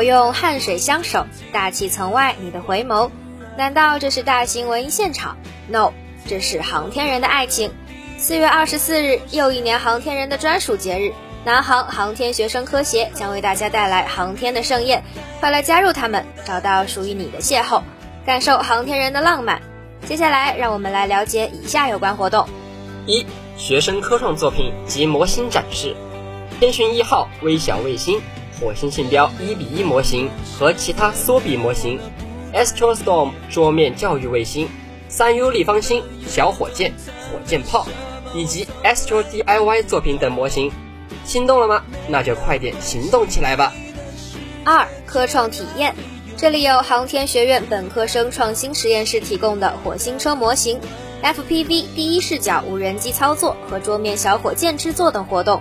我用汗水相守，大气层外你的回眸。难道这是大型文艺现场？No，这是航天人的爱情。四月二十四日，又一年航天人的专属节日，南航航天学生科协将为大家带来航天的盛宴，快来加入他们，找到属于你的邂逅，感受航天人的浪漫。接下来，让我们来了解以下有关活动：一、学生科创作品及模型展示，天巡一号微小卫星、火星信标一比一模型和其他缩比模型，Astrostorm 桌面教育卫星、三 U 立方星、小火箭、火箭炮。以及 Astro DIY 作品等模型，心动了吗？那就快点行动起来吧！二科创体验，这里有航天学院本科生创新实验室提供的火星车模型、FPV 第一视角无人机操作和桌面小火箭制作等活动，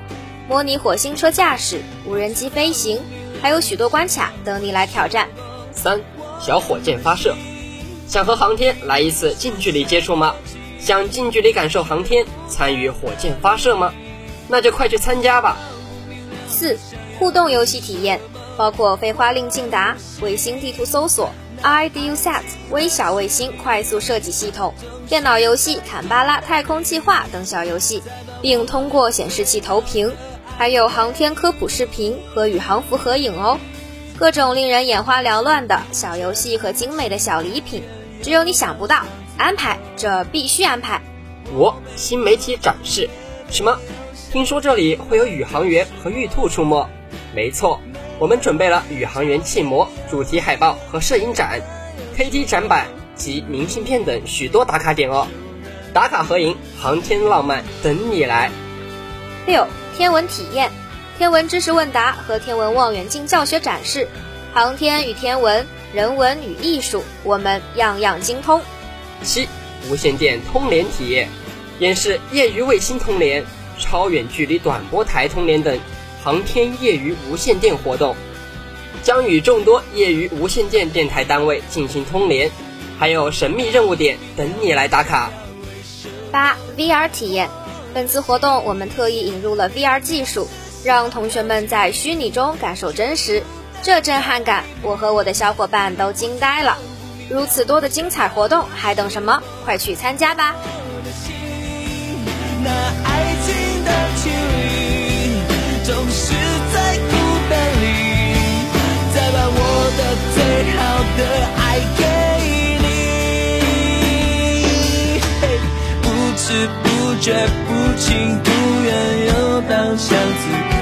模拟火星车驾驶、无人机飞行，还有许多关卡等你来挑战。三小火箭发射，想和航天来一次近距离接触吗？想近距离感受航天，参与火箭发射吗？那就快去参加吧！四互动游戏体验包括飞花令竞答、卫星地图搜索、i du set 微小卫星快速设计系统、电脑游戏坎巴拉太空计划等小游戏，并通过显示器投屏，还有航天科普视频和宇航服合影哦。各种令人眼花缭乱的小游戏和精美的小礼品，只有你想不到。安排，这必须安排。五新媒体展示，什么？听说这里会有宇航员和玉兔出没？没错，我们准备了宇航员气模、主题海报和摄影展、KT 展板及明信片等许多打卡点哦。打卡合影，航天浪漫等你来。六天文体验，天文知识问答和天文望远镜教学展示，航天与天文，人文与艺术，我们样样精通。七无线电通联体验，演示业余卫星通联、超远距离短波台通联等航天业余无线电活动，将与众多业余无线电电台单位进行通联，还有神秘任务点等你来打卡。八 VR 体验，本次活动我们特意引入了 VR 技术，让同学们在虚拟中感受真实，这震撼感，我和我的小伙伴都惊呆了。如此多的精彩活动，还等什么？快去参加吧！那爱情的距离总是在孤单里，再把我的最好的爱给你。不知不觉，不情不愿，又到下此刻，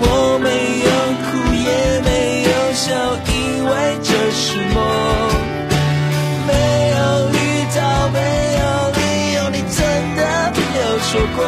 我没有哭，也没有笑。因为这是梦，没有遇到，没有理由，你真的没有说过。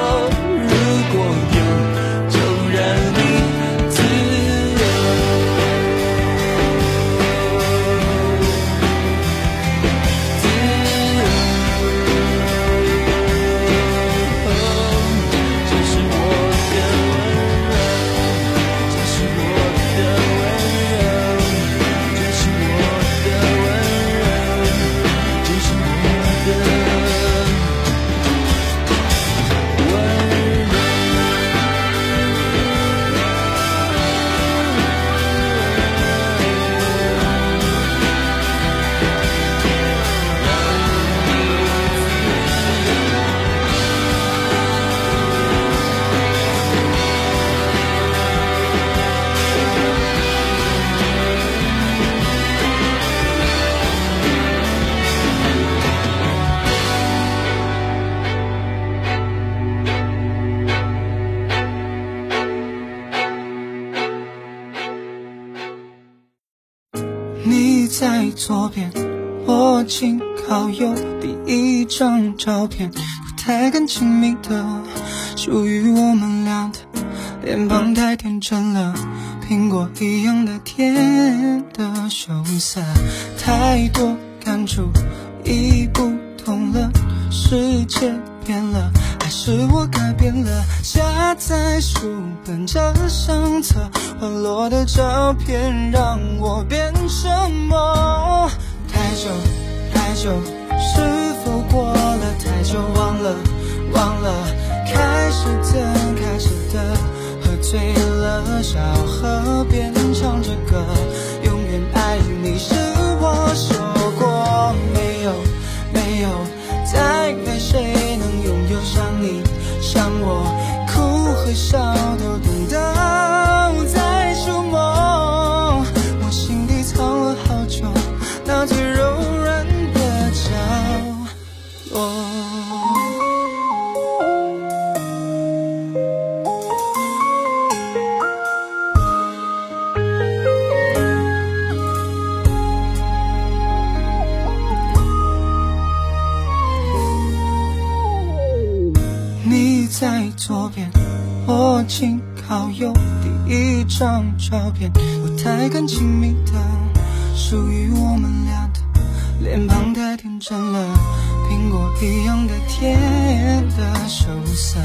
在左边，我紧靠右。第一张照片，不太敢亲密的，属于我们俩的脸庞太天真了，苹果一样的甜的羞涩，太多感触已不同了，世界变了。还是我改变了夹在书本这相册滑落的照片让我变沉默太久太久是否过了？太久忘了忘了开始怎开始的喝醉了小河边唱着歌永远爱你是我说过没有没有再没谁像我哭和笑都懂得照片，不太敢亲密的，属于我们俩的，脸庞太天真了，苹果一样的甜的羞涩，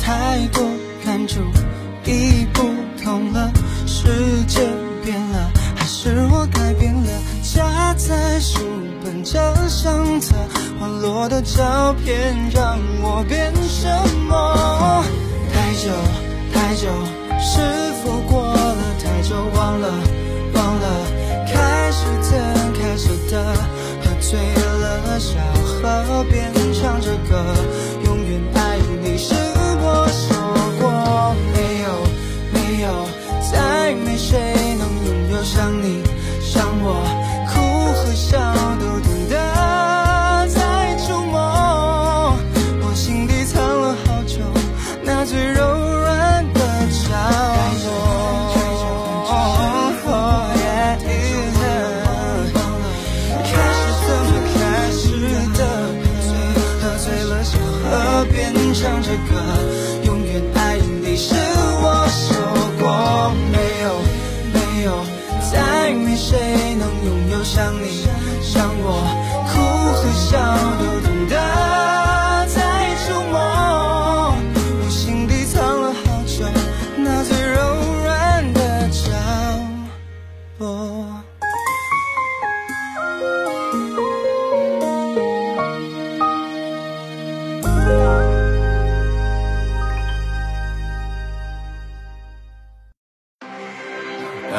太多感触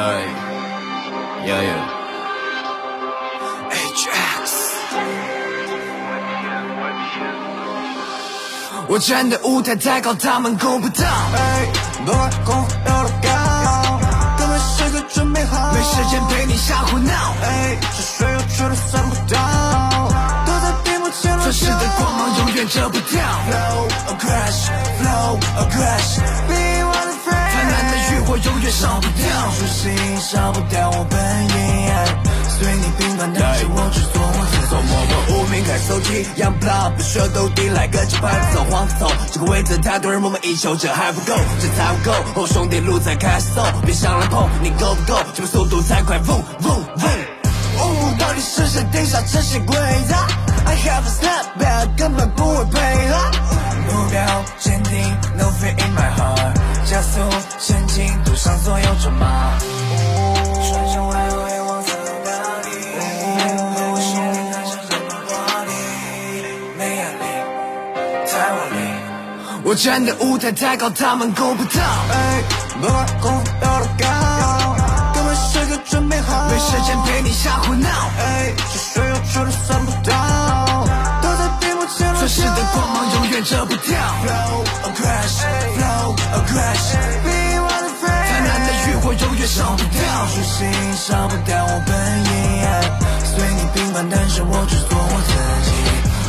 哎，，HX，我站的舞台太高，他们够不到。哎，不管空有多高，根本时刻准备好，没时间陪你瞎胡闹。哎，是谁又去了算不到，都在屏幕前钻石的光芒永远遮不掉。Flow a crash, flow a crash, be one of 灿我。永远烧不掉。初心烧不掉我本意，随你平凡，但是我只做我自己。默默无名开手机，Young Blood 不舍斗地来个鸡排走黄头，这个位置太多人梦寐以求，这还不够，这才不够。哦兄弟路在开始走，别想来碰，你够不够？这步速度才快，boom boom boom。哦，到底是谁定下这些规则？I have a step back，根本不会配合。目标坚定，No fear in my heart，加速前进，堵上所有筹码。我兄弟谈上什么话题？没压力。我站的舞台太高，他们够不到。哎，不管功夫有多高，根本时刻准备好。没时间陪你瞎胡闹。哎，是谁又出了算不到，都在屏幕前钻石的光远遮不掉。Flow crash, flow crash, be 的。欲火永远烧不掉。初心烧不掉我本意，随你平凡，但是我只做我自己。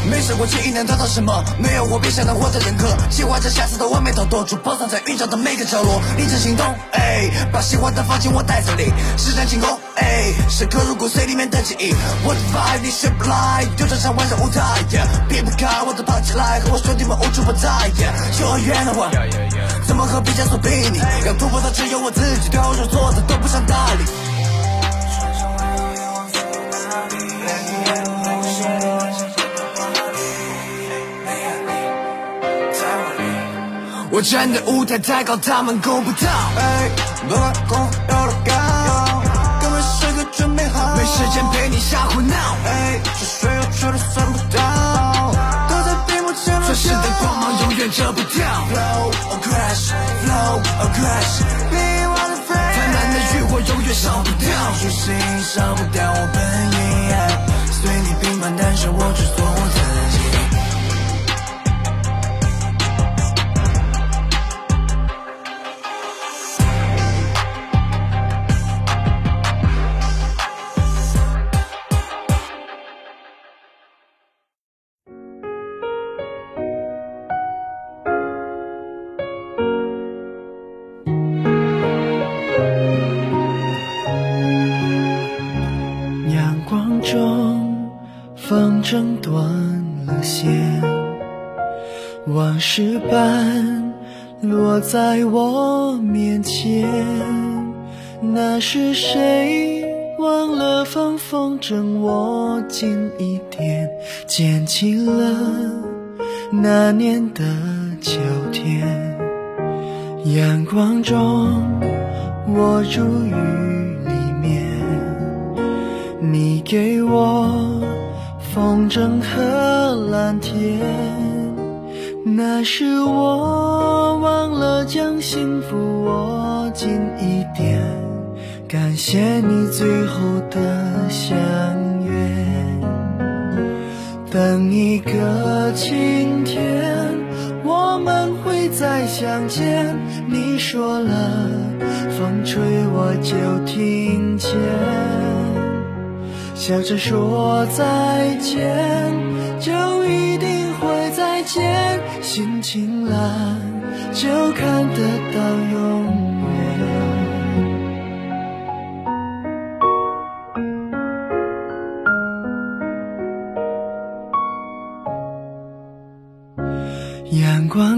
没想过记忆能得到什么，没有我别想能获得认可。计划着下次的完美逃脱，出包藏在云霄的每个角落。立正行动，哎，把喜欢的放进我袋子里，施展进攻，哎，时刻入骨髓里面的记忆。我的 vibe 你学不来，就这场完整舞台，避不开我的跑起来，和我兄弟们无处不在。幼儿园的我，怎么和毕加索比拟？要突破的只有我自己，对号入座的都不想搭理。我站的舞台太高，他们够不到。哎，不管功夫有多高，哥们时刻准备好。没时间陪你瞎胡闹。哎，是谁又出了算不到，都在屏幕前钻石的光芒永远遮不掉。Flow a crash, flow a crash, be one of 灿烂的 friend。欲火永远烧不掉。初心烧不掉我本意，随你平凡，但是我只做我自己。放风筝握紧一点，捡起了。那年的秋天，阳光中我住雨里面，你给我风筝和蓝天，那是我忘了将幸福握紧一点，感谢你最后的相约。等一个晴天，我们会再相见。你说了，风吹我就听见，笑着说再见，就一定会再见。心情蓝，就看得到永远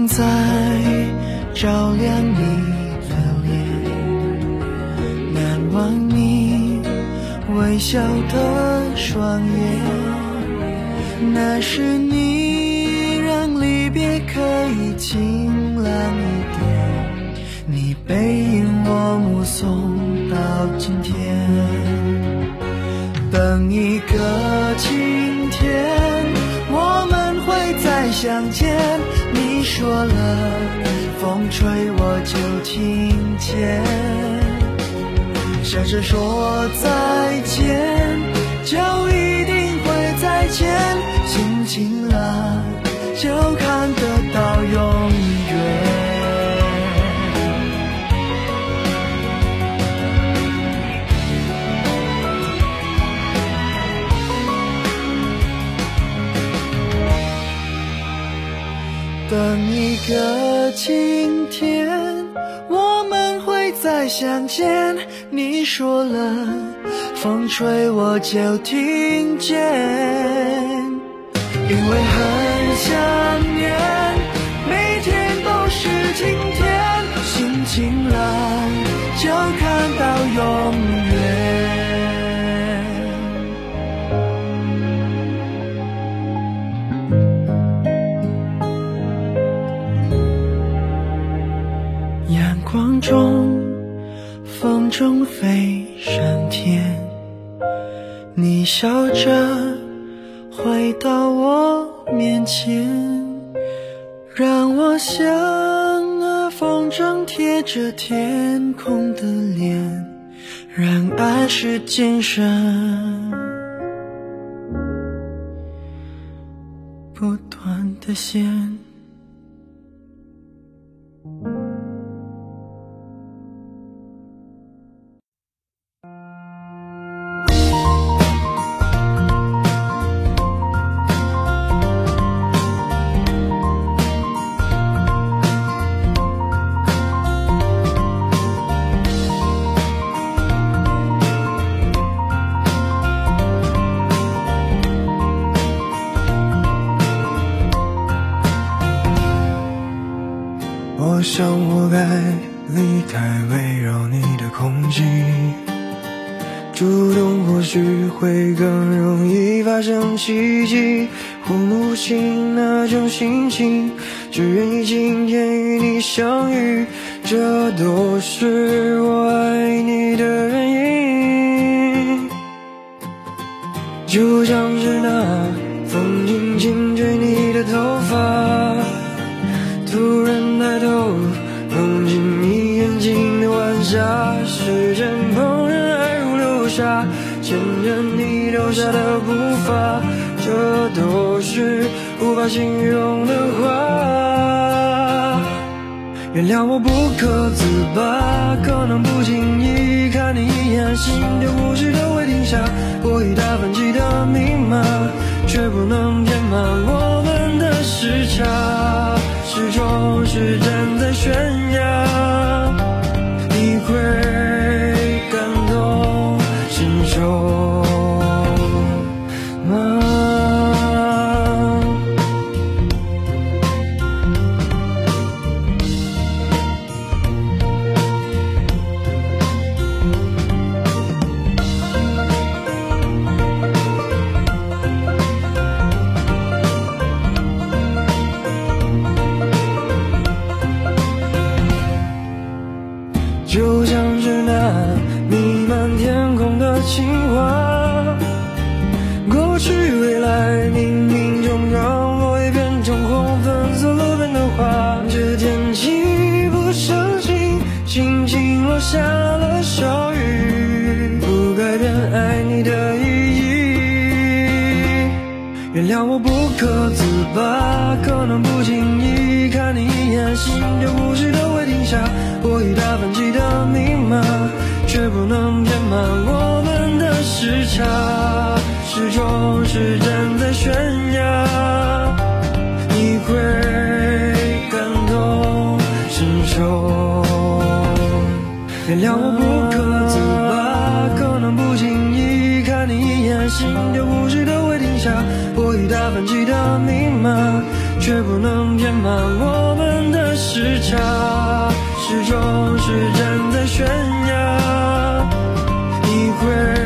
在照亮你的脸，难忘你微笑的双眼。那是你让离别可以晴朗一点，你背影我目送到今天。等一个晴天，我们会再相见。你说了，风吹我就听见，笑着说再见，就一定会再见。心情了，就看得到永远个晴天，我们会再相见。你说了，风吹我就听见，因为很想念，每天都是晴天，心情蓝就看到永远。笑着回到我面前，让我像那风筝贴着天空的脸，让爱是今生不断的线。心跳呼吸都会停下。我已打翻记得密码，却不能填满我们的时差。始终是站在悬崖，原谅我不可自拔，可能不经意看你一眼，心就呼吸都会停下。我已打分记得密码，却不能填满我们的时差。始终是站在悬崖，你会感同身受。原谅我不换几的密码，却不能填满我们的时差，始终是站在悬崖，你会。